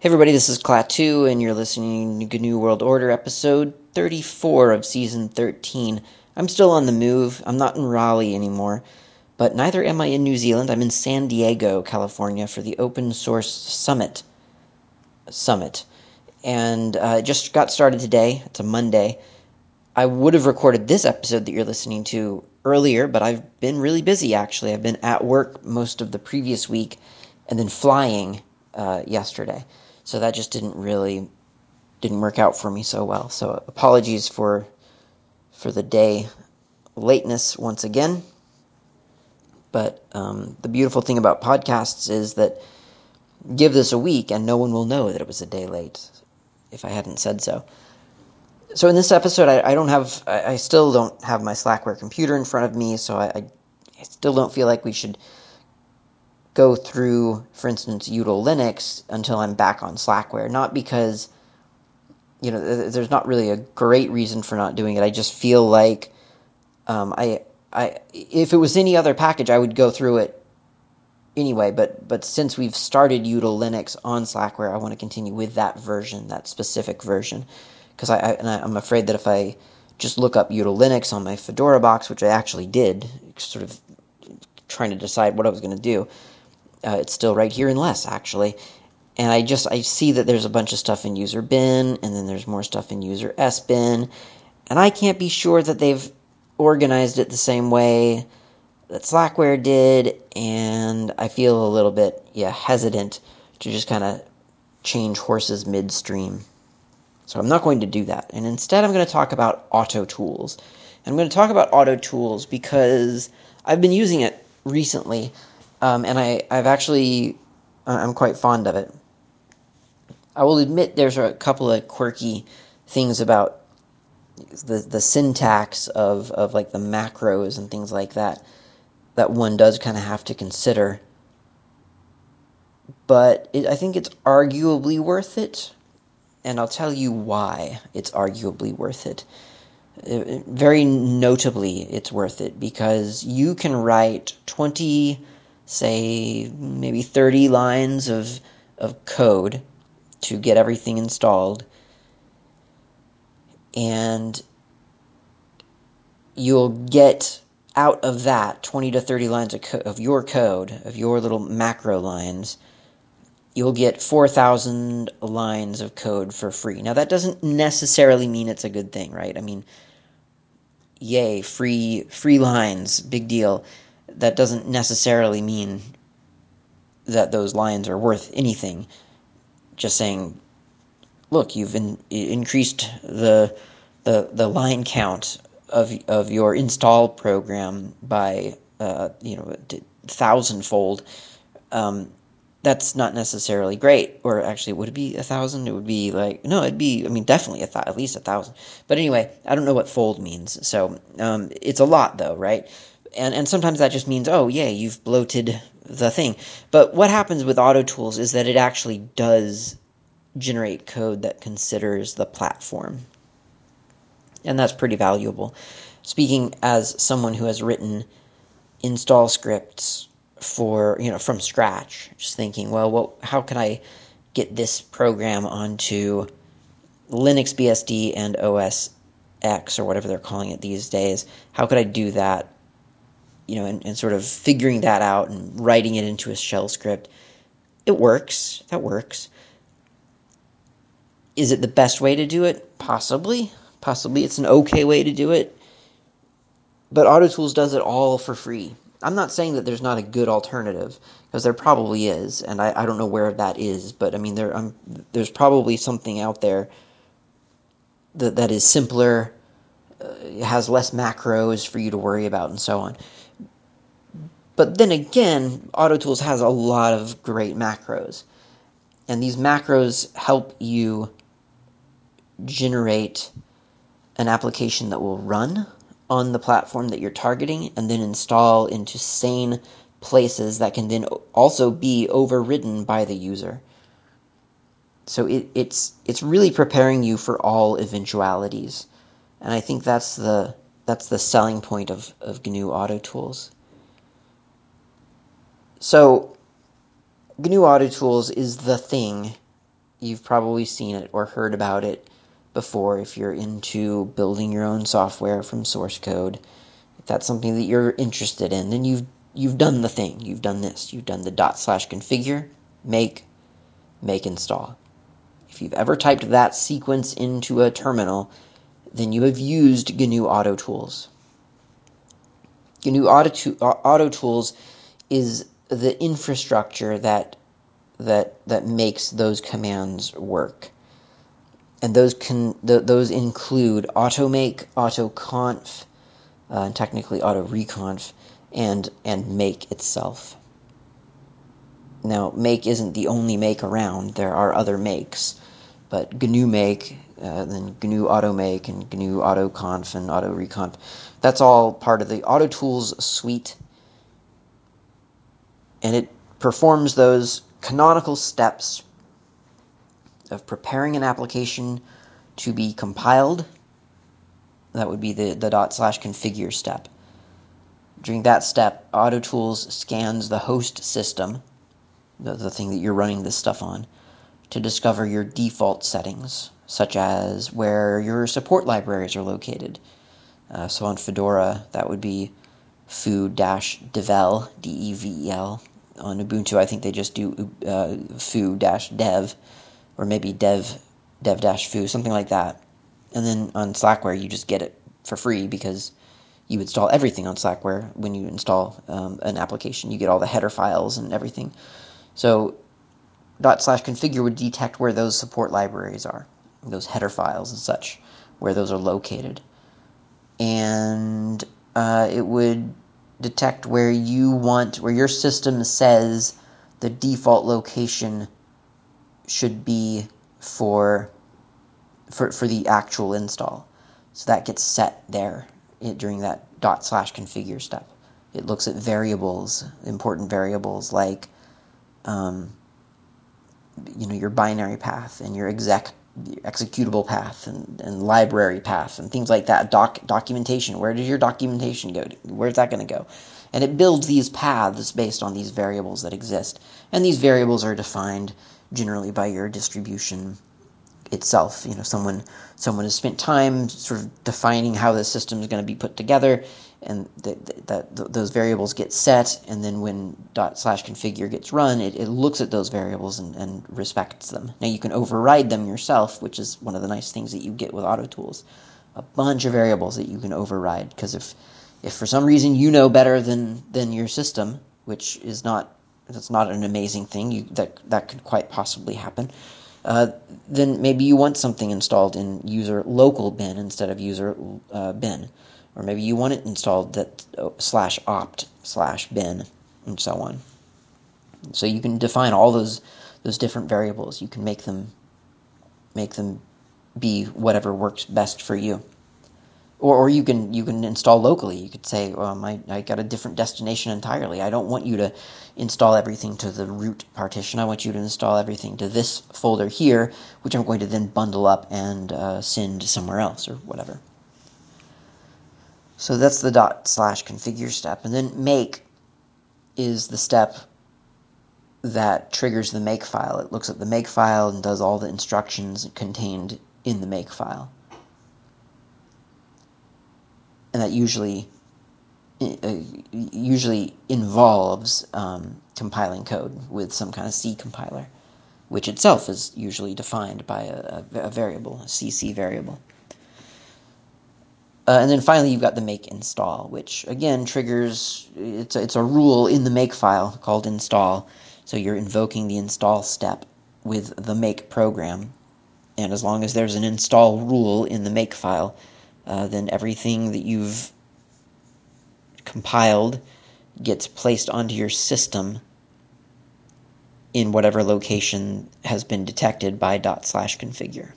Hey everybody, this is Klaatu, and you're listening to GNU World Order episode 34 of season 13. I'm still on the move. I'm not in Raleigh anymore, but neither am I in New Zealand. I'm in San Diego, California for the Open Source Summit. Summit. And uh, it just got started today. It's a Monday. I would have recorded this episode that you're listening to earlier, but I've been really busy actually. I've been at work most of the previous week and then flying uh, yesterday so that just didn't really didn't work out for me so well. So apologies for for the day lateness once again. But um, the beautiful thing about podcasts is that give this a week and no one will know that it was a day late if I hadn't said so. So in this episode, I, I don't have, I, I, still don't have my Slackware computer in front of me, so I, I still don't feel like we should go through, for instance, util Linux until I'm back on Slackware. Not because, you know, there's not really a great reason for not doing it. I just feel like um, I, I, if it was any other package, I would go through it anyway. But but since we've started util Linux on Slackware, I want to continue with that version, that specific version, because I, I and I, I'm afraid that if I just look up util Linux on my Fedora box, which I actually did, sort of trying to decide what I was going to do, uh, it's still right here in less, actually. And I just I see that there's a bunch of stuff in user bin, and then there's more stuff in user s bin, and I can't be sure that they've organized it the same way that Slackware did, and I feel a little bit yeah hesitant to just kind of change horses midstream. So I'm not going to do that, and instead I'm going to talk about Auto Tools. I'm going to talk about Auto Tools because I've been using it recently um, and I, I've actually, I'm quite fond of it. I will admit there's a couple of quirky things about the the syntax of, of like the macros and things like that that one does kind of have to consider. But it, I think it's arguably worth it, and I'll tell you why it's arguably worth it. it very notably, it's worth it because you can write 20 say maybe 30 lines of of code to get everything installed. And you'll get out of that 20 to 30 lines of, co- of your code of your little macro lines you'll get 4000 lines of code for free. Now that doesn't necessarily mean it's a good thing right? I mean yay free free lines big deal that doesn't necessarily mean that those lines are worth anything. Just saying, look, you've in, increased the the the line count of of your install program by uh, you know thousandfold. Um, that's not necessarily great, or actually, would it be a thousand? It would be like no, it'd be. I mean, definitely a th- at least a thousand. But anyway, I don't know what fold means, so um, it's a lot though, right? And and sometimes that just means oh yeah, you've bloated the thing. But what happens with Auto Tools is that it actually does generate code that considers the platform. And that's pretty valuable. Speaking as someone who has written install scripts for, you know, from scratch, just thinking, well, what, how can I get this program onto Linux BSD and OS X or whatever they're calling it these days? How could I do that you know, and, and sort of figuring that out and writing it into a shell script. It works. That works. Is it the best way to do it? Possibly. Possibly it's an okay way to do it. But AutoTools does it all for free. I'm not saying that there's not a good alternative, because there probably is, and I, I don't know where that is, but I mean, there um, there's probably something out there that, that is simpler, uh, has less macros for you to worry about, and so on. But then again, AutoTools has a lot of great macros. And these macros help you generate an application that will run on the platform that you're targeting and then install into sane places that can then also be overridden by the user. So it, it's it's really preparing you for all eventualities. And I think that's the that's the selling point of, of GNU Auto Tools. So, GNU Auto Tools is the thing you've probably seen it or heard about it before if you're into building your own software from source code. If that's something that you're interested in, then you've you've done the thing. You've done this. You've done the dot slash configure, make, make install. If you've ever typed that sequence into a terminal, then you have used GNU Auto Tools. GNU Auto, Auto is the infrastructure that that that makes those commands work. And those can th- those include automake, autoconf, uh, and technically autoreconf, and and make itself. Now, make isn't the only make around. There are other makes, but GNU make, uh, then GNU automake, and GNU autoconf and autoreconf. That's all part of the AutoTools suite, and it performs those canonical steps of preparing an application to be compiled. That would be the, the dot slash configure step. During that step, AutoTools scans the host system, the, the thing that you're running this stuff on, to discover your default settings, such as where your support libraries are located. Uh, so on Fedora, that would be foo-devel, D-E-V-E-L, on Ubuntu, I think they just do uh, foo-dev, or maybe dev dev-foo, something like that. And then on Slackware, you just get it for free because you install everything on Slackware when you install um, an application. You get all the header files and everything. So dot slash configure would detect where those support libraries are, those header files and such, where those are located. And uh, it would detect where you want, where your system says the default location should be for for, for the actual install. So that gets set there during that dot slash configure step. It looks at variables, important variables like, um, you know, your binary path and your exec executable path and, and library path and things like that. Doc documentation. Where does your documentation go? Where's that going to go? And it builds these paths based on these variables that exist. And these variables are defined generally by your distribution itself. You know, someone someone has spent time sort of defining how the system is going to be put together, and that th- those variables get set, and then when dot slash configure gets run, it, it looks at those variables and, and respects them. Now you can override them yourself, which is one of the nice things that you get with auto tools. A bunch of variables that you can override because if if for some reason you know better than than your system, which is not that's not an amazing thing, you, that that could quite possibly happen. Uh, then maybe you want something installed in user local bin instead of user uh, bin, or maybe you want it installed that uh, slash opt slash bin and so on. So you can define all those those different variables. You can make them make them be whatever works best for you or, or you can you can install locally. You could say, um, I, I got a different destination entirely. I don't want you to install everything to the root partition. I want you to install everything to this folder here, which I'm going to then bundle up and uh, send somewhere else or whatever. So that's the dot slash configure step. And then make is the step that triggers the make file. It looks at the make file and does all the instructions contained in the make file and that usually uh, usually involves um, compiling code with some kind of C compiler, which itself is usually defined by a, a variable, a CC variable. Uh, and then finally, you've got the make install, which again triggers. It's a, it's a rule in the make file called install. So you're invoking the install step with the make program, and as long as there's an install rule in the make file, uh, then everything that you've compiled gets placed onto your system in whatever location has been detected by dot slash configure.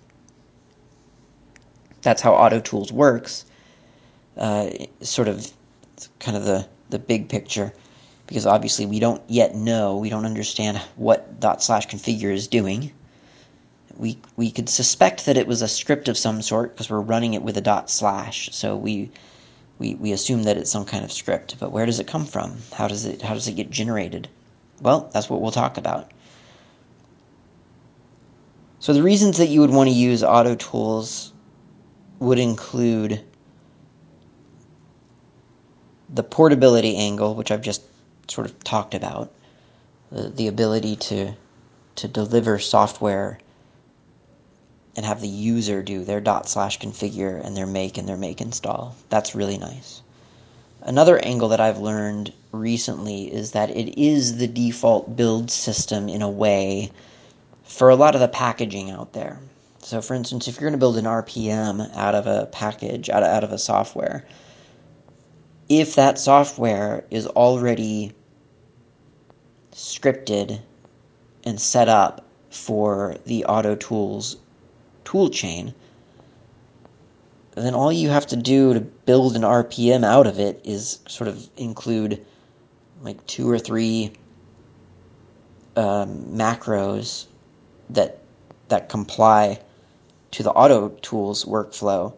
That's how AutoTools works. Uh, sort of, kind of the the big picture, because obviously we don't yet know, we don't understand what dot slash configure is doing we we could suspect that it was a script of some sort because we're running it with a dot slash. So we we we assume that it's some kind of script. But where does it come from? How does it how does it get generated? Well, that's what we'll talk about. So the reasons that you would want to use auto tools would include the portability angle, which I've just sort of talked about, the, the ability to to deliver software and have the user do their dot slash configure and their make and their make install. That's really nice. Another angle that I've learned recently is that it is the default build system in a way for a lot of the packaging out there. So, for instance, if you're going to build an RPM out of a package, out of, out of a software, if that software is already scripted and set up for the Auto Tools toolchain, then all you have to do to build an RPM out of it is sort of include like two or three um, macros that that comply to the auto tools workflow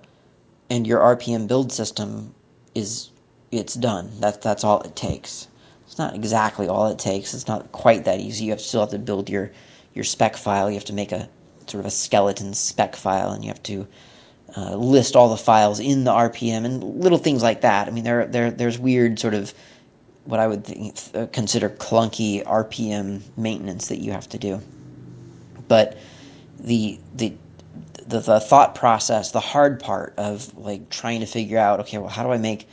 and your rpm build system is it's done. That, that's all it takes. It's not exactly all it takes. It's not quite that easy. You have still have to build your your spec file. You have to make a sort of a skeleton spec file and you have to uh, list all the files in the rpm and little things like that. I mean there, there there's weird sort of what i would think, uh, consider clunky rpm maintenance that you have to do. But the the the, the thought process, the hard part of like trying to figure out, okay, well, how do I make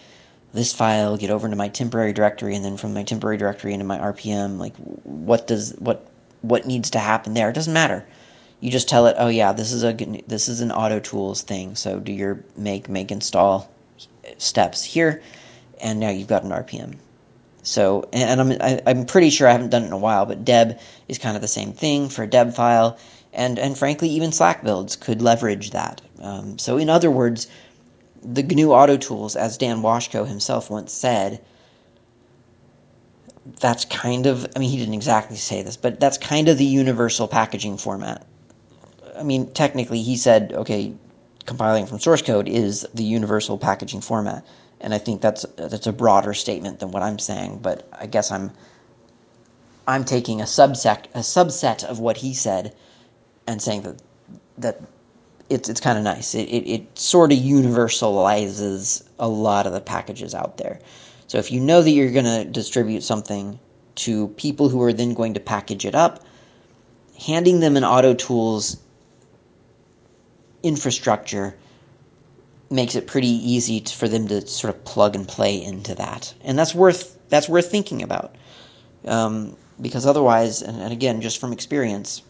this file get over into my temporary directory, and then from my temporary directory into my RPM? Like, what does what what needs to happen there? It doesn't matter. You just tell it, oh yeah, this is a this is an auto tools thing. So do your make make install steps here, and now you've got an RPM. So, and I'm I, am i am pretty sure I haven't done it in a while, but Deb is kind of the same thing for a Deb file, and and frankly, even Slack builds could leverage that. Um, so, in other words, the GNU Auto Tools, as Dann Washko himself once said, that's kind of I mean he didn't exactly say this, but that's kind of the universal packaging format. I mean, technically, he said, okay, compiling from source code is the universal packaging format and I think that's that's a broader statement than what I'm saying. But I guess I'm I'm taking a subset a subset of what he said and saying that that it's it's kind of nice. It, it, it sort of universalizes a lot of the packages out there. So if you know that you're going to distribute something to people who are then going to package it up, handing them an Auto Tools infrastructure makes it pretty easy to, for them to sort of plug and play into that, and that's worth that's worth thinking about. Um, because otherwise, and, and again, just from experience,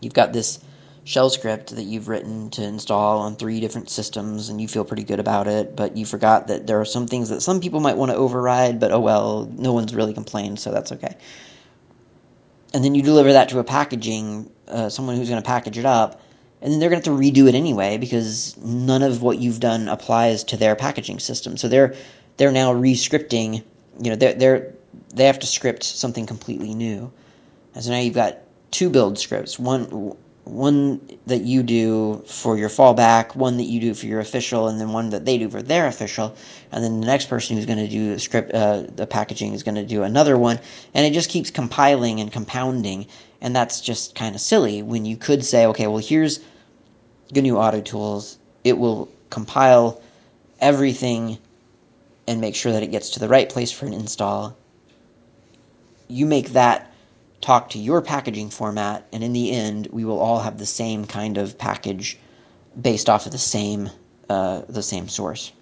you've got this shell script that you've written to install on three different systems and you feel pretty good about it, but you forgot that there are some things that some people might want to override, but oh well, no one's really complained, so that's okay. And then you deliver that to a packaging, uh, someone who's going to package it up, and then they're going to have to redo it anyway because none of what you've done applies to their packaging system. So they're they're now rescripting. You know, they're they're they have to script something completely new. And so now you've got two build scripts. One one that you do for your fallback, one that you do for your official, and then one that they do for their official, and then the next person who's going to do the script, uh, the packaging is going to do another one, and it just keeps compiling and compounding, and that's just kind of silly. When you could say, okay, well here's GNU Auto Tools, it will compile everything and make sure that it gets to the right place for an install. You make that talk to your packaging format, and in the end, we will all have the same kind of package based off of the same uh, the same source.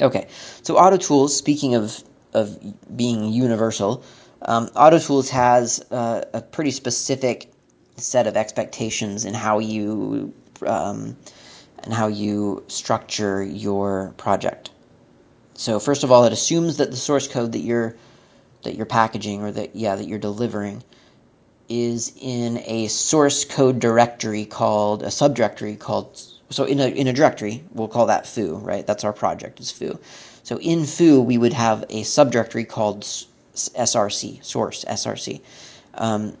Okay, so Auto Tools. Speaking of of being universal, um, Auto Tools has uh, a pretty specific set of expectations in how you um, and how you structure your project. So first of all, it assumes that the source code that you're that you're packaging or that yeah that you're delivering is in a source code directory called a subdirectory called so in a in a directory we'll call that foo right? That's our project is foo. So in foo we would have a subdirectory called src source src um,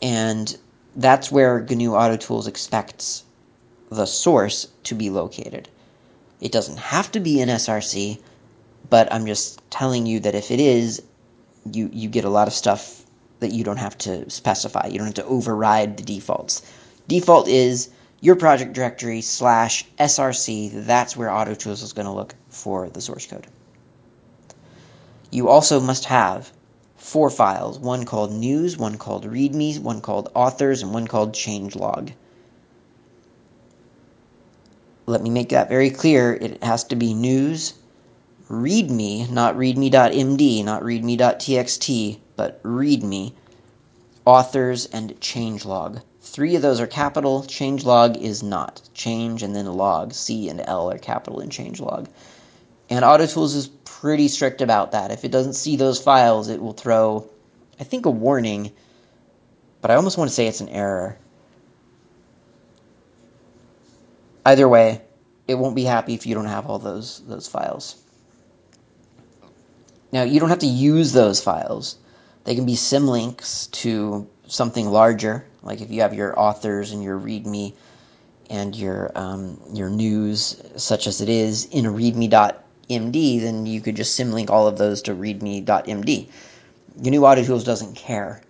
and that's where GNU Auto Tools expects the source to be located. It doesn't have to be in SRC, but I'm just telling you that if it is, you, you get a lot of stuff that you don't have to specify. You don't have to override the defaults. Default is your project directory slash src. That's where AutoTools is going to look for the source code. You also must have four files one called news, one called readme, one called authors, and one called changelog. Let me make that very clear. It has to be news, readme, not readme.md, not readme.txt, but readme, authors, and changelog. Three of those are capital, changelog is not. Change and then log, C and L are capital in changelog. And AutoTools is pretty strict about that. If it doesn't see those files, it will throw, I think, a warning, but I almost want to say it's an error. Either way, it won't be happy if you don't have all those those files. Now, you don't have to use those files. They can be symlinks to something larger, like if you have your authors and your README and your um, your news, such as it is, in a README.md, then you could just symlink all of those to README.md. GNU AutoTools doesn't care.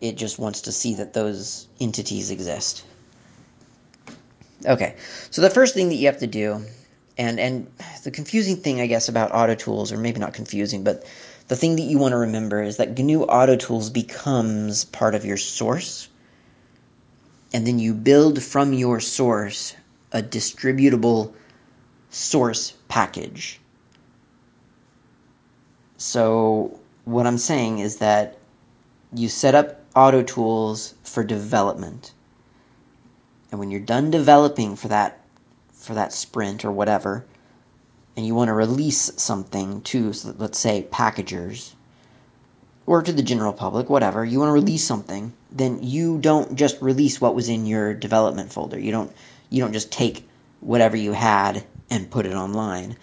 It just wants to see that those entities exist. Okay, so the first thing that you have to do, and and the confusing thing, I guess, about AutoTools, or maybe not confusing, but the thing that you want to remember is that GNU AutoTools becomes part of your source, and then you build from your source a distributable source package. So what I'm saying is that you set up AutoTools for development and when you're done developing for that for that sprint or whatever, and you want to release something to, so let's say, packagers or to the general public, whatever, you want to release something, then you don't just release what was in your development folder. You don't you don't just take whatever you had and put it online.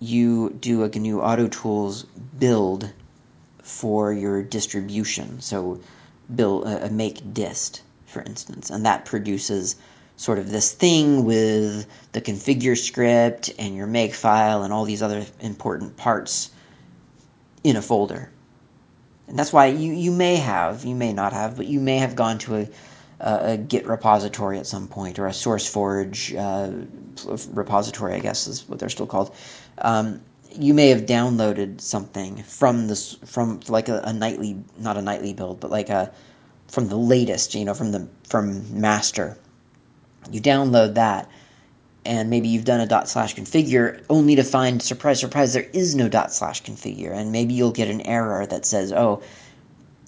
You do a GNU Auto Tools build for your distribution. So build a, a make dist for instance, and that produces sort of this thing with the configure script and your make file and all these other important parts in a folder. And that's why you, you may have, you may not have, but you may have gone to a, a, a Git repository at some point or a SourceForge uh, repository, I guess is what they're still called. Um, you may have downloaded something from this from like a, a nightly, not a nightly build, but like a from the latest, you know, from the from master. You download that, and maybe you've done a dot slash configure, only to find surprise, surprise, there is no dot slash configure, and maybe you'll get an error that says, oh,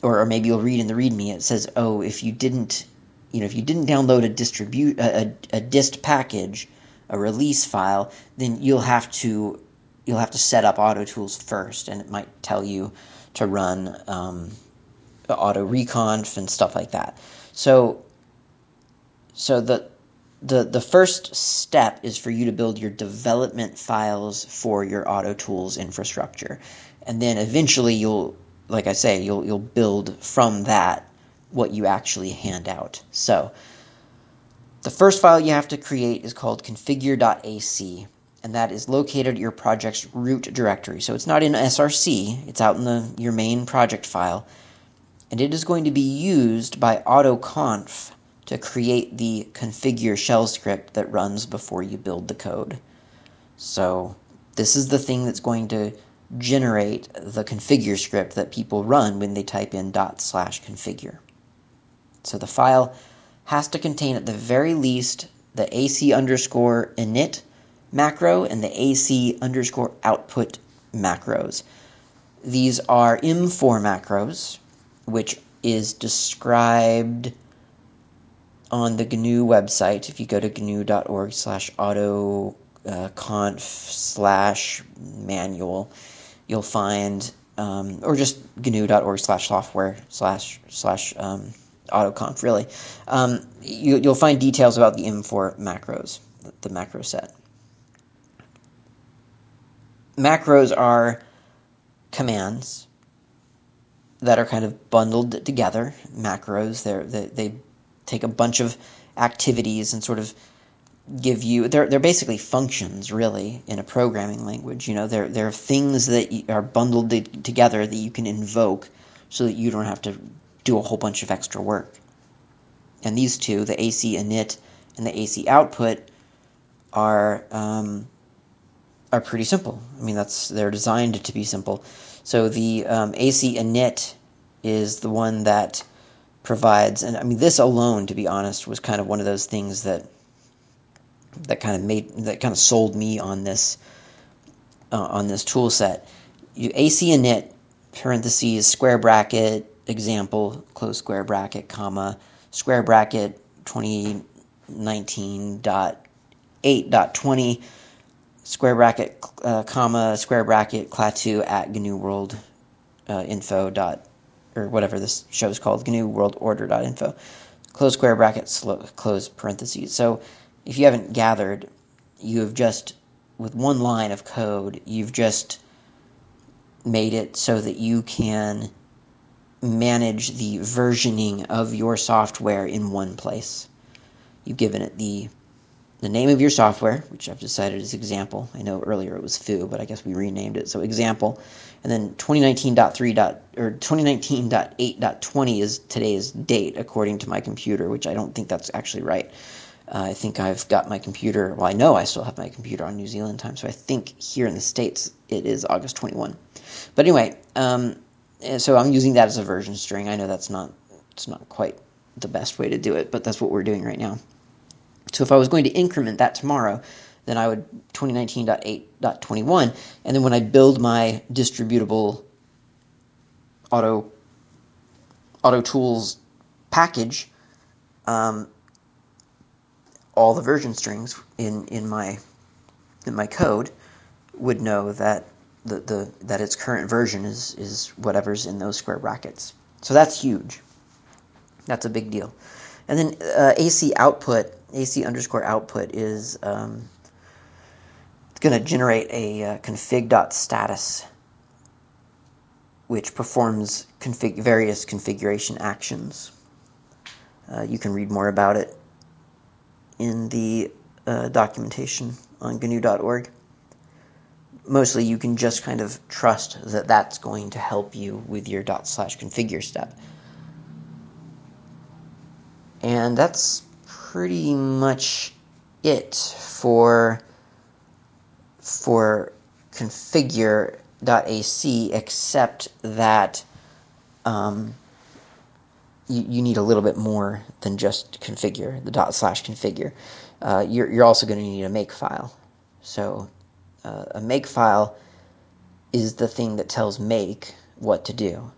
or, or maybe you'll read in the README it says, oh, if you didn't, you know, if you didn't download a distribute a, a, a dist package, a release file, then you'll have to you'll have to set up auto tools first, and it might tell you to run um, auto reconf and stuff like that. So, so the the the first step is for you to build your development files for your auto tools infrastructure, and then eventually you'll, like I say, you'll you'll build from that what you actually hand out. So. The first file you have to create is called configure.ac, and that is located at your project's root directory. So it's not in SRC, it's out in the your main project file, and it is going to be used by autoconf to create the configure shell script that runs before you build the code. So this is the thing that's going to generate the configure script that people run when they type in dot slash configure. So the file has to contain at the very least the AC underscore init macro and the AC underscore output macros. These are M4 macros, which is described on the GNU website. If you go to gnu.org slash autoconf uh, slash manual, you'll find, um, or just gnu.org slash software slash slash um, autoconf, really. Um, you, will find details about the M4 macros, the macro set. Macros are commands that are kind of bundled together, macros. They're, they, they take a bunch of activities and sort of give you they're they're basically functions really in a programming language you know they're they're things that are bundled together that you can invoke so that you don't have to do a whole bunch of extra work. And these two, the AC init and the AC output, are um, are pretty simple. I mean, that's they're designed to be simple. So the um, AC init is the one that provides, and I mean, this alone, to be honest, was kind of one of those things that that kind of made that kind of sold me on this uh, on this tool set. You AC init parentheses square bracket example close square bracket comma square bracket 2019.8.20 square bracket uh, comma square bracket Klaatu at GNU World uh, info dot or whatever this show is called GNU World Order dot info close square bracket close parentheses. So if you haven't gathered, you have just with one line of code, you've just made it so that you can manage the versioning of your software in one place. You've given it the the name of your software, which I've decided is example. I know earlier it was foo, but I guess we renamed it. So example. And then 2019.3. or 2019.8.20 is today's date according to my computer, which I don't think that's actually right. Uh, I think I've got my computer. Well, I know I still have my computer on New Zealand time, so I think here in the states it is August 21. But anyway, um, so I'm using that as a version string. I know that's not it's not quite the best way to do it, but that's what we're doing right now. So if I was going to increment that tomorrow, then I would 2019.8.21, and then when I build my distributable auto auto tools package, um, all the version strings in, in my in my code would know that the, the that its current version is is whatever's in those square brackets. So that's huge. That's a big deal. And then uh, AC output, AC underscore output is um, going to generate a uh, config.status which performs config- various configuration actions. Uh, you can read more about it in the uh, documentation on GNU.org. Mostly, you can just kind of trust that that's going to help you with your dot slash configure step. And that's pretty much it for for configure.ac, except that um, you, you need a little bit more than just configure, the dot slash configure. Uh, you're, you're also going to need a make file. So uh, a make file is the thing that tells make what to do.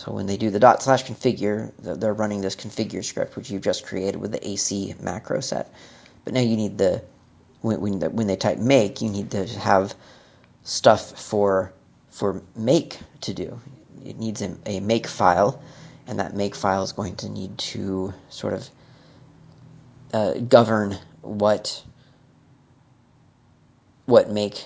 So when they do the dot slash configure, they're running this configure script, which you've just created with the AC macro set. But now you need the when when, the, when they type make, you need to have stuff for for make to do. It needs a, a make file and that make file is going to need to sort of uh, govern what what make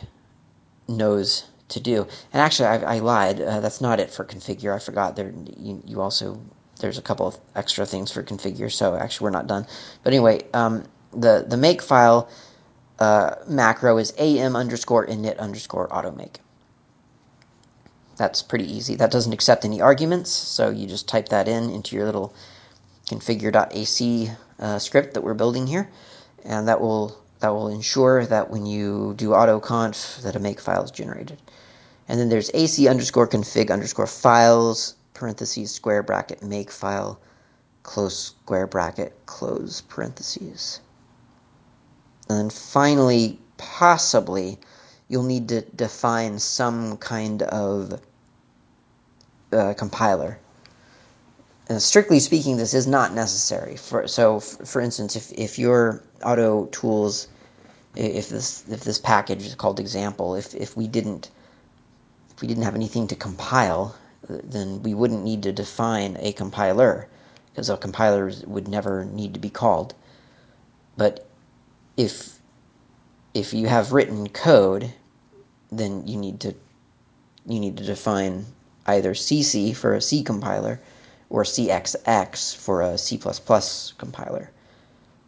knows to do. And actually, I, I lied. Uh, that's not it for configure. I forgot there. You, you, also there's a couple of extra things for configure. So actually, we're not done. But anyway, um, the the make file uh, macro is am underscore init underscore automake. That's pretty easy. That doesn't accept any arguments, so you just type that in into your little configure.ac uh, script that we're building here, and that will that will ensure that when you do autoconf that a makefile is generated. And then there's ac underscore config underscore files parentheses square bracket makefile close square bracket close parentheses. And then finally, possibly, you'll need to define some kind of uh, compiler. And strictly speaking, this is not necessary. For so, for instance, if, if your auto tools, if this if this package is called example, if, if we didn't if we didn't have anything to compile, uh, then we wouldn't need to define a compiler because a compiler would never need to be called. But if if you have written code, then you need to you need to define either CC for a C compiler or CXX for a C++ compiler.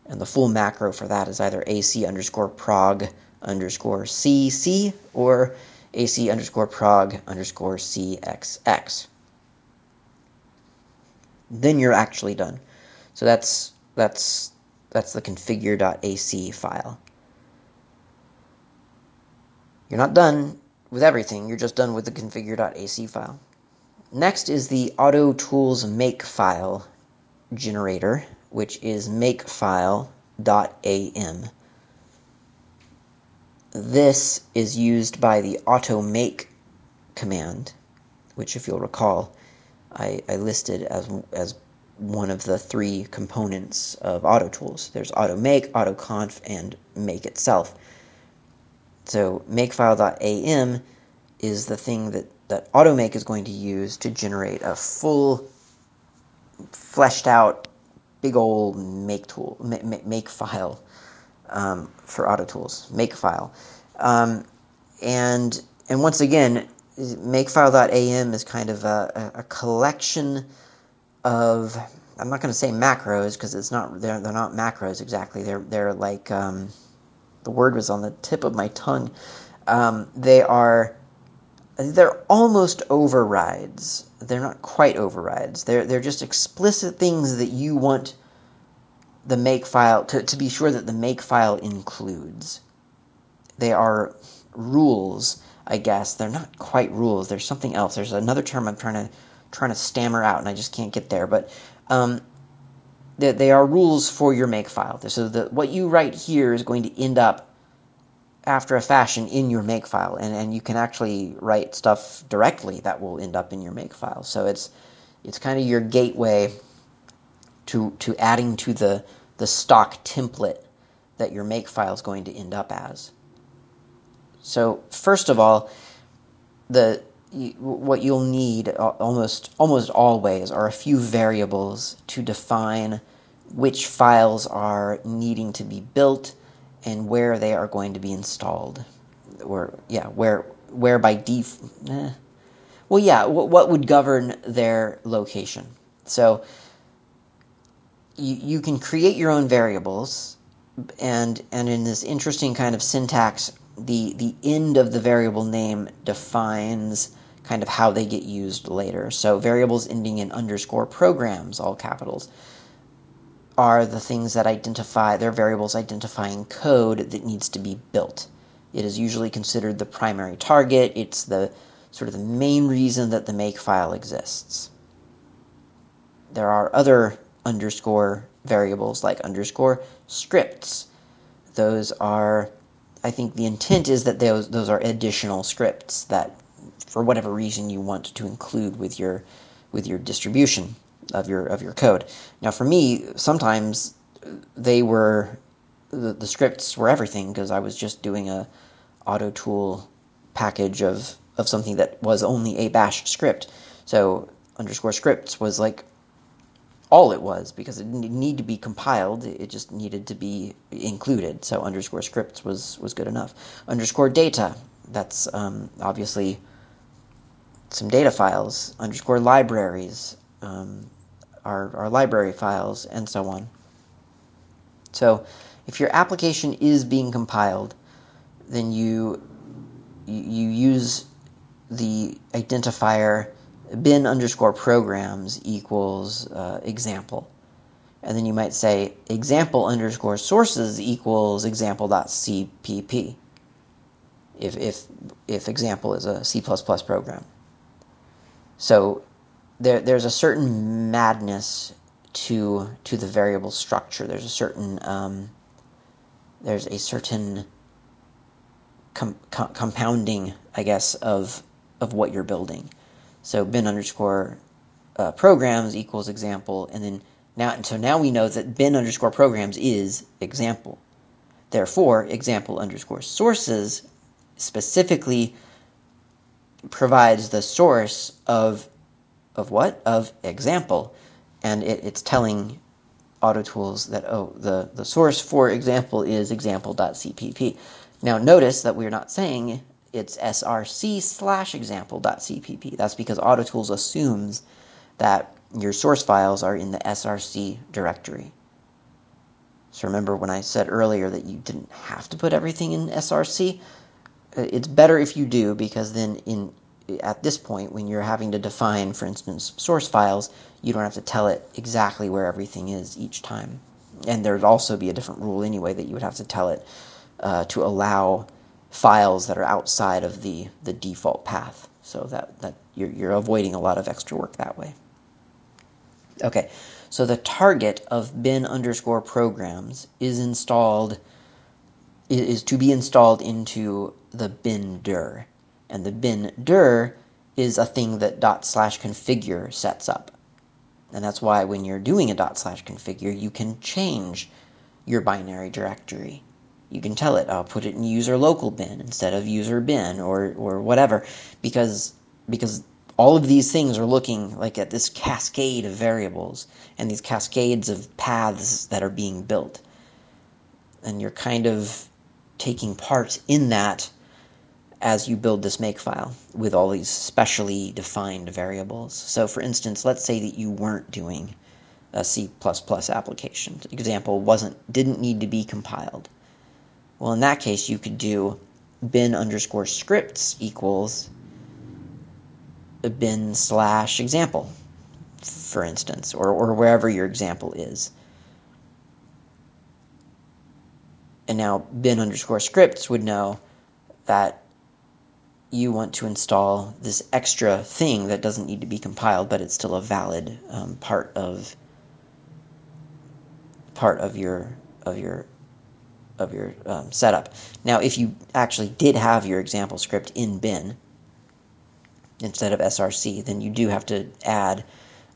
And the full macro for that is either AC underscore prog underscore CC or AC underscore prog underscore CXX. then you're actually done. So that's that's that's the configure.ac file. You're not done with everything, you're just done with the configure.ac file. Next is the AutoTools makefile generator, which is makefile.am. This is used by the automake command, which, if you'll recall, I, I listed as, as one of the three components of AutoTools. There's auto AutoMake, AutoConf, and Make itself. So makefile.am is the thing that, that AutoMake is going to use to generate a full, fleshed out, big old make tool, make, make file um, for AutoTools, makefile. Um, and and once again, makefile.am is kind of a, a collection of I'm not going to say macros because it's not they're, they're not macros exactly. They're they're like um, the word was on the tip of my tongue. Um, they are they're almost overrides. They're not quite overrides. They're they're just explicit things that you want the make file to, to be sure that the make file includes. They are rules, I guess. They're not quite rules. There's something else. There's another term I'm trying to trying to stammer out and I just can't get there. But um, they, they are rules for your make file. So the, what you write here is going to end up after a fashion in your makefile, and, and you can actually write stuff directly that will end up in your makefile. So it's it's kind of your gateway to to adding to the the stock template that your makefile is going to end up as. So first of all, the what you'll need almost almost always are a few variables to define which files are needing to be built and where they are going to be installed or yeah where where by def eh. well yeah what would govern their location so you, you can create your own variables and and in this interesting kind of syntax the the end of the variable name defines kind of how they get used later so variables ending in underscore programs all capitals are the things that identify they're variables identifying code that needs to be built. It is usually considered the primary target. It's the sort of the main reason that the make file exists. There are other underscore variables like underscore scripts. Those are, I think the intent is that those, those are additional scripts that for whatever reason you want to include with your with your distribution of your of your code. Now for me, sometimes they were the, the scripts were everything because I was just doing a auto tool package of of something that was only a bash script. So underscore scripts was like all it was because it didn't need to be compiled it just needed to be included so underscore scripts was was good enough underscore data that's um, obviously some data files underscore libraries um, our, our library files and so on so if your application is being compiled then you you use the identifier bin underscore programs equals uh, example. And then you might say example underscore sources equals example.cpp if, if, if example is a C++ program. So there, there's a certain madness to, to the variable structure. There's a certain, um, there's a certain com- com- compounding, I guess, of, of what you're building. So bin underscore uh, programs equals example, and then now, and so now we know that bin underscore programs is example. Therefore, example underscore sources specifically provides the source of of what of example, and it, it's telling AutoTools that oh the the source for example is example.cpp. Now notice that we're not saying it's src slash example.cpp. That's because AutoTools assumes that your source files are in the src directory. So remember when I said earlier that you didn't have to put everything in src? Uh, it's better if you do because then in at this point, when you're having to define, for instance, source files, you don't have to tell it exactly where everything is each time. And there'd also be a different rule anyway that you would have to tell it uh, to allow files that are outside of the, the default path. So that, that you're, you're avoiding a lot of extra work that way. Okay, so the target of bin underscore programs is installed is to be installed into the bin dir. And the bin dir is a thing that dot slash configure sets up. And that's why when you're doing a dot slash configure, you can change your binary directory. You can tell it, I'll put it in user local bin instead of user bin or, or whatever, because, because all of these things are looking like at this cascade of variables and these cascades of paths that are being built. And you're kind of taking part in that as you build this makefile with all these specially defined variables. So for instance, let's say that you weren't doing a C++ application. Example wasn't didn't need to be compiled. Well, in that case, you could do bin underscore scripts equals bin slash example, for instance, or, or wherever your example is. And now bin underscore scripts would know that you want to install this extra thing that doesn't need to be compiled, but it's still a valid um, part of part of your of your of your um, setup. Now, if you actually did have your example script in bin instead of src, then you do have to add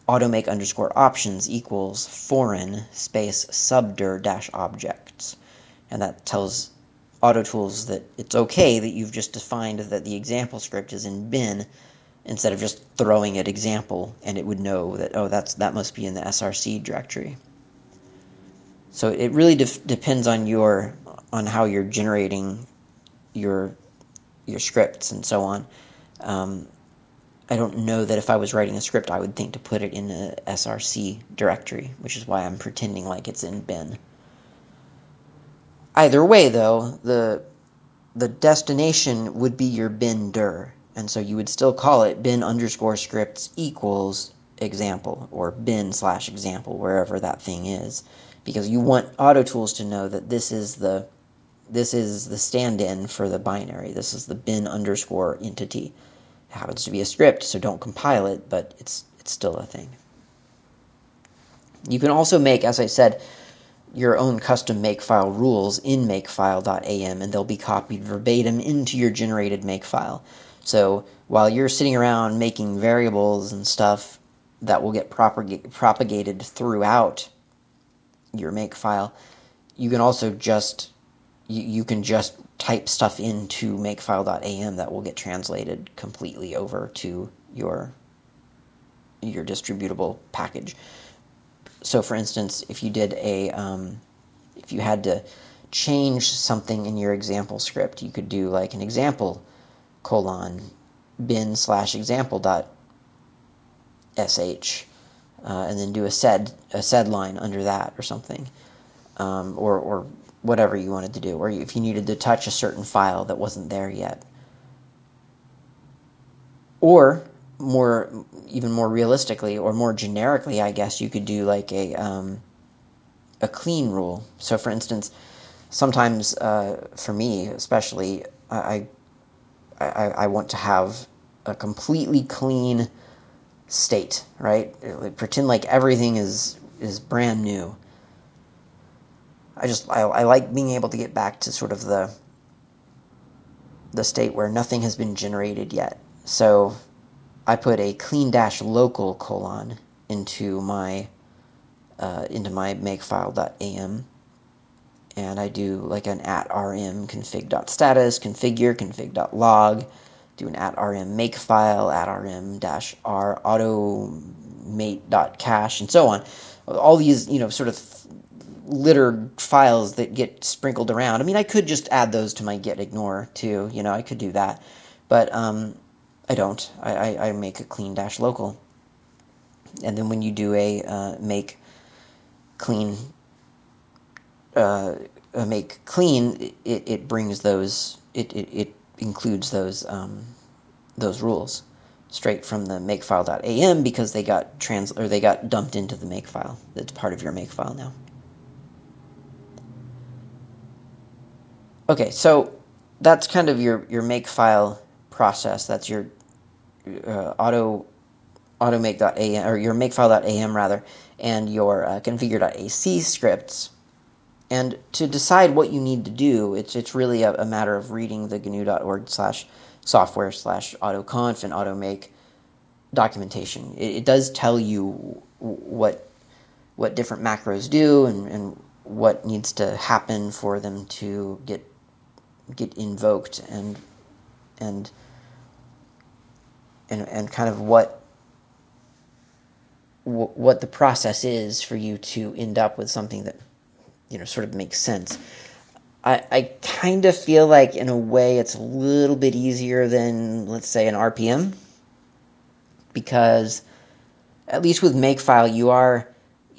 automake underscore options equals foreign space subdir dash objects, and that tells AutoTools that it's okay that you've just defined that the example script is in bin instead of just throwing it example and it would know that oh that's that must be in the src directory. So it really de- depends on your on how you're generating your your scripts and so on. Um, I don't know that if I was writing a script I would think to put it in a src directory which is why I'm pretending like it's in bin Either way, though, the the destination would be your bin dir, and so you would still call it bin underscore scripts equals example or bin slash example wherever that thing is, because you want AutoTools to know that this is the this is the stand-in for the binary. This is the bin underscore entity. It happens to be a script, so don't compile it, but it's it's still a thing. You can also make, as I said, your own custom makefile rules in makefile.am and they'll be copied verbatim into your generated makefile. So while you're sitting around making variables and stuff that will get propag- propagated throughout your makefile, you can also just you, you can just type stuff into makefile.am that will get translated completely over to your your distributable package so for instance, if you did a, um, if you had to change something in your example script, you could do like an example colon bin slash example dot sh, uh, and then do a sed a sed line under that or something, um, or or whatever you wanted to do, or if you needed to touch a certain file that wasn't there yet, or more even more realistically or more generically, I guess you could do like a um, a clean rule. So, for instance, sometimes uh, for me, especially, I, I I want to have a completely clean state, right? Pretend like everything is is brand new. I just I, I like being able to get back to sort of the the state where nothing has been generated yet. So I put a clean dash local colon into my uh, into my makefile.am and I do like an at rm config.status, configure, config.log, do an at rm makefile, at rm dash r autom4te.cache, and so on. All these, you know, sort of littered files that get sprinkled around. I mean, I could just add those to my git ignore too, you know, I could do that. But um, I don't. I, I, I, make a clean dash local. And then when you do a uh, make clean uh, make clean, it, it brings those, it, it, it includes those um, those rules straight from the makefile.am because they got trans or they got dumped into the makefile. That's part of your makefile now. Okay, so that's kind of your your makefile process. That's your uh, auto automake.am or your makefile.am rather, and your uh, configure.ac scripts. And to decide what you need to do, it's it's really a, a matter of reading the gnu.org slash software slash autoconf and automake documentation. It, it, does tell you what what different macros do and, and what needs to happen for them to get get invoked and and and, and kind of what what the process is for you to end up with something that you know sort of makes sense. I, I kind of feel like in a way it's a little bit easier than let's say an RPM because at least with makefile you are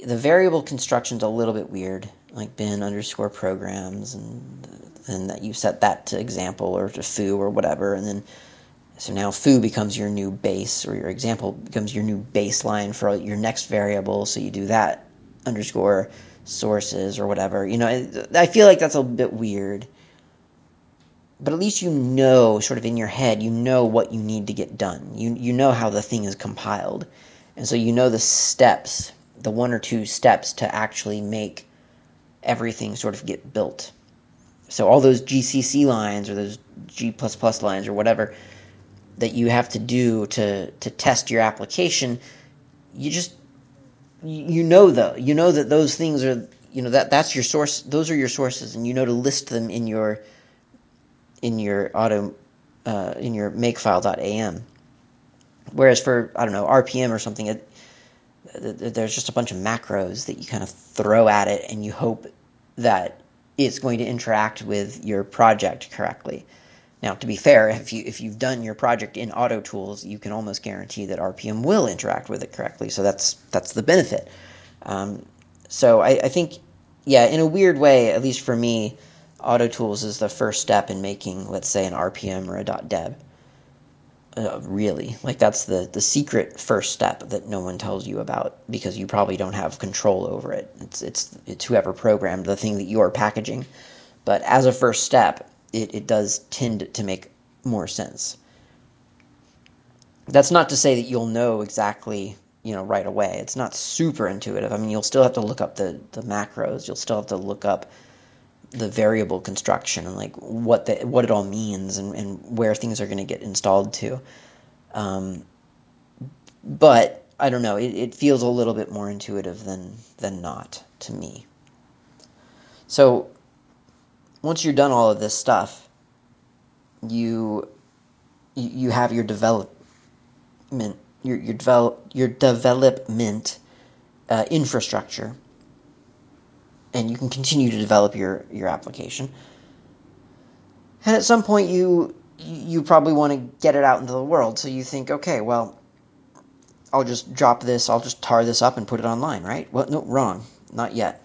the variable construction's a little bit weird like bin underscore programs and and that you set that to example or to foo or whatever and then so now foo becomes your new base or your example becomes your new baseline for your next variable. So you do that underscore sources or whatever. You know i feel like that's a bit weird. But at least you know sort of in your head you know what you need to get done. You you know how the thing is compiled. And so you know the steps the one or two steps to actually make everything sort of get built. So all those gcc lines or those g++ lines or whatever that you have to do to to test your application you just you know though you know that those things are you know that that's your source those are your sources and you know to list them in your in your auto uh, in your makefile.am. Whereas for I don't know RPM or something, it, there's just a bunch of macros that you kind of throw at it, and you hope that it's going to interact with your project correctly. Now, to be fair, if you if you've done your project in AutoTools, you can almost guarantee that RPM will interact with it correctly. So that's that's the benefit. Um, so I, I think, yeah, in a weird way, at least for me, AutoTools is the first step in making, let's say, an RPM or a .deb. Uh, really, like that's the the secret first step that no one tells you about because you probably don't have control over it. It's it's it's whoever programmed the thing that you are packaging. But as a first step, it, it does tend to make more sense. That's not to say that you'll know exactly you know right away. It's not super intuitive. I mean, you'll still have to look up the the macros. You'll still have to look up the variable construction and like what the what it all means and, and where things are going to get installed to. Um, but I don't know. It, it feels a little bit more intuitive than than not to me. So once you're done all of this stuff, you you have your development your your develop your development uh, infrastructure and you can continue to develop your, your application. And at some point, you you probably want to get it out into the world. So you think, okay, well, I'll just drop this, I'll just tar this up and put it online, right? Well, no, wrong, not yet.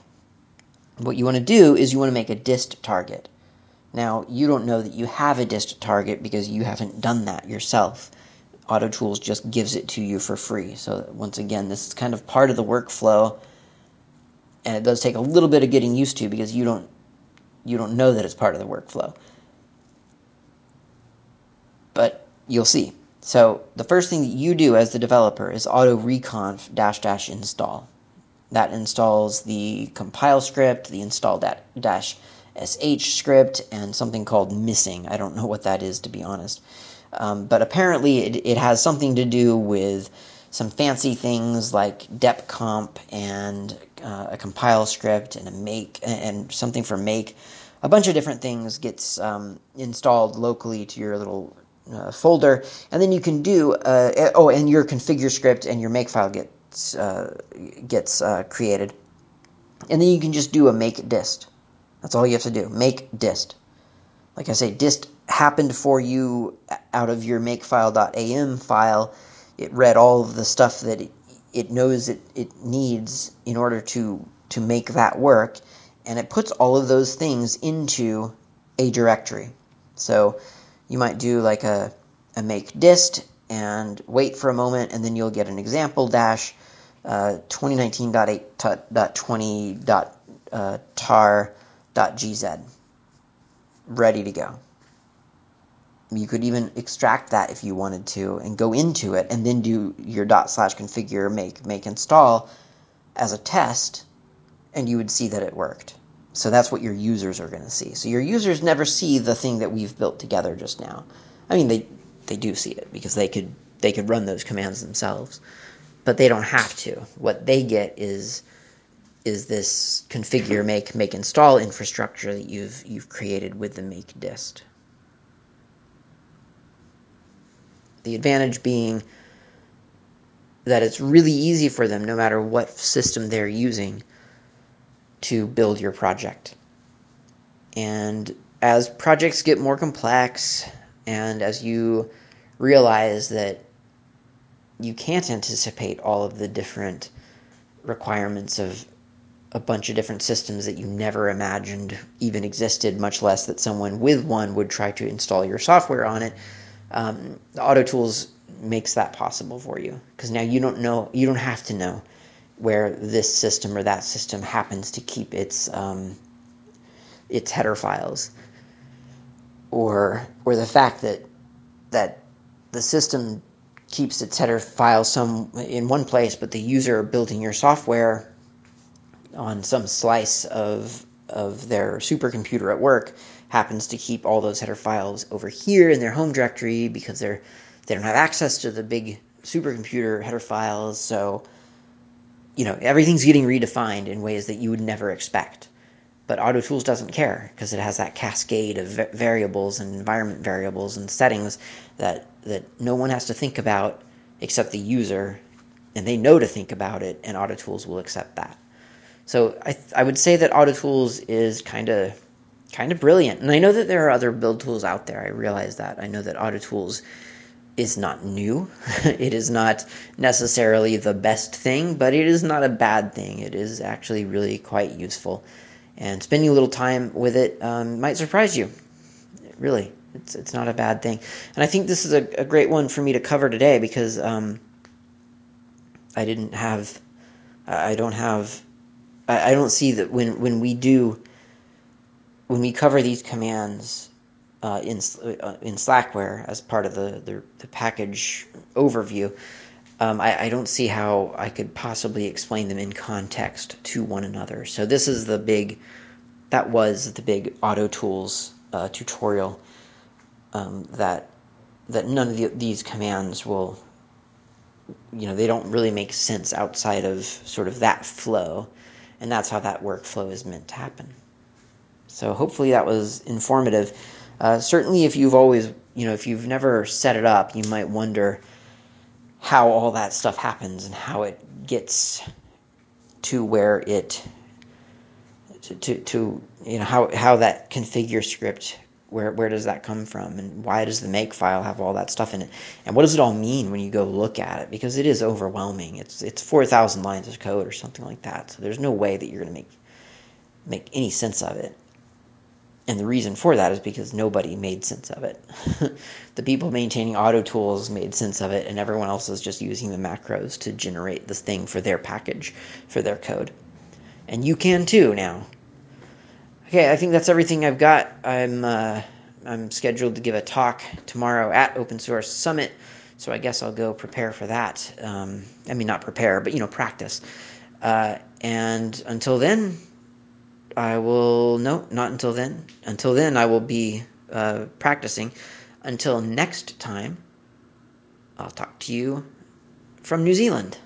What you want to do is you want to make a dist target. Now, you don't know that you have a dist target because you haven't done that yourself. AutoTools just gives it to you for free. So once again, this is kind of part of the workflow and it does take a little bit of getting used to because you don't you don't know that it's part of the workflow. But you'll see. So the first thing that you do as the developer is autoreconf dash dash install. That installs the compile script, the install dash sh script, and something called missing. I don't know what that is to be honest. Um, but apparently it, it has something to do with some fancy things like depcomp and uh, a compile script and a make and something for make. A bunch of different things gets um, installed locally to your little uh, folder, and then you can do uh, oh, and your configure script and your make file gets uh, gets uh, created, and then you can just do a make dist. That's all you have to do. Make dist. Like I say, dist happened for you out of your makefile.am file it read all of the stuff that it, it knows it, it needs in order to to make that work and it puts all of those things into a directory so you might do like a, a make dist and wait for a moment, and then you'll get an example dash uh, 2019.8.20.tar.gz ready to go. You could even extract that if you wanted to and go into it and then do your dot slash configure make make install as a test and you would see that it worked. So that's what your users are going to see. So your users never see the thing that we've built together just now. I mean they they do see it because they could they could run those commands themselves. But they don't have to. What they get is is this configure make make install infrastructure that you've you've created with the make dist. The advantage being that it's really easy for them, no matter what system they're using, to build your project. And as projects get more complex, and as you realize that you can't anticipate all of the different requirements of a bunch of different systems that you never imagined even existed, much less that someone with one would try to install your software on it, um, AutoTools makes that possible for you because now you don't know you don't have to know where this system or that system happens to keep its um, its header files. Or or the fact that that the system keeps its header files some in one place but the user building your software on some slice of of their supercomputer at work happens to keep all those header files over here in their home directory because they're they don't have access to the big supercomputer header files. So you know everything's getting redefined in ways that you would never expect but AutoTools doesn't care because it has that cascade of variables and environment variables and settings that that no one has to think about except the user and they know to think about it and AutoTools will accept that so I, I would say that AutoTools is kind of kind of brilliant. And I know that there are other build tools out there. I realize that. I know that AutoTools is not new. it is not necessarily the best thing, but it is not a bad thing. It is actually really quite useful. And spending a little time with it um, might surprise you. Really, it's, it's not a bad thing. And I think this is a, a great one for me to cover today because um, I didn't have, I don't have, I, I don't see that when, when we do when we cover these commands uh, in uh, in Slackware as part of the the, the package overview, um, I, I, don't see how I could possibly explain them in context to one another. So this is the big that was the big AutoTools uh, tutorial um, that that none of the, these commands will you know they don't really make sense outside of sort of that flow and that's how that workflow is meant to happen so hopefully that was informative. Uh, certainly, if you've always, you know, if you've never set it up, you might wonder how all that stuff happens and how it gets to where it to, to, to you know how how that configure script where where does that come from and why does the make file have all that stuff in it? And what does it all mean when you go look at it? Because it is overwhelming. It's it's 4000 lines of code or something like that. So there's no way that you're going to make make any sense of it and the reason for that is because nobody made sense of it. the people maintaining AutoTools made sense of it, and everyone else is just using the macros to generate this thing for their package, for their code. And you can too now. Okay, I think that's everything I've got. I'm uh, I'm scheduled to give a talk tomorrow at Open Source Summit, so I guess I'll go prepare for that. Um, I mean, not prepare, but you know, practice. Uh, and until then, I will no, not until then. Until then, I will be uh, practicing. Until next time, I'll talk to you from New Zealand.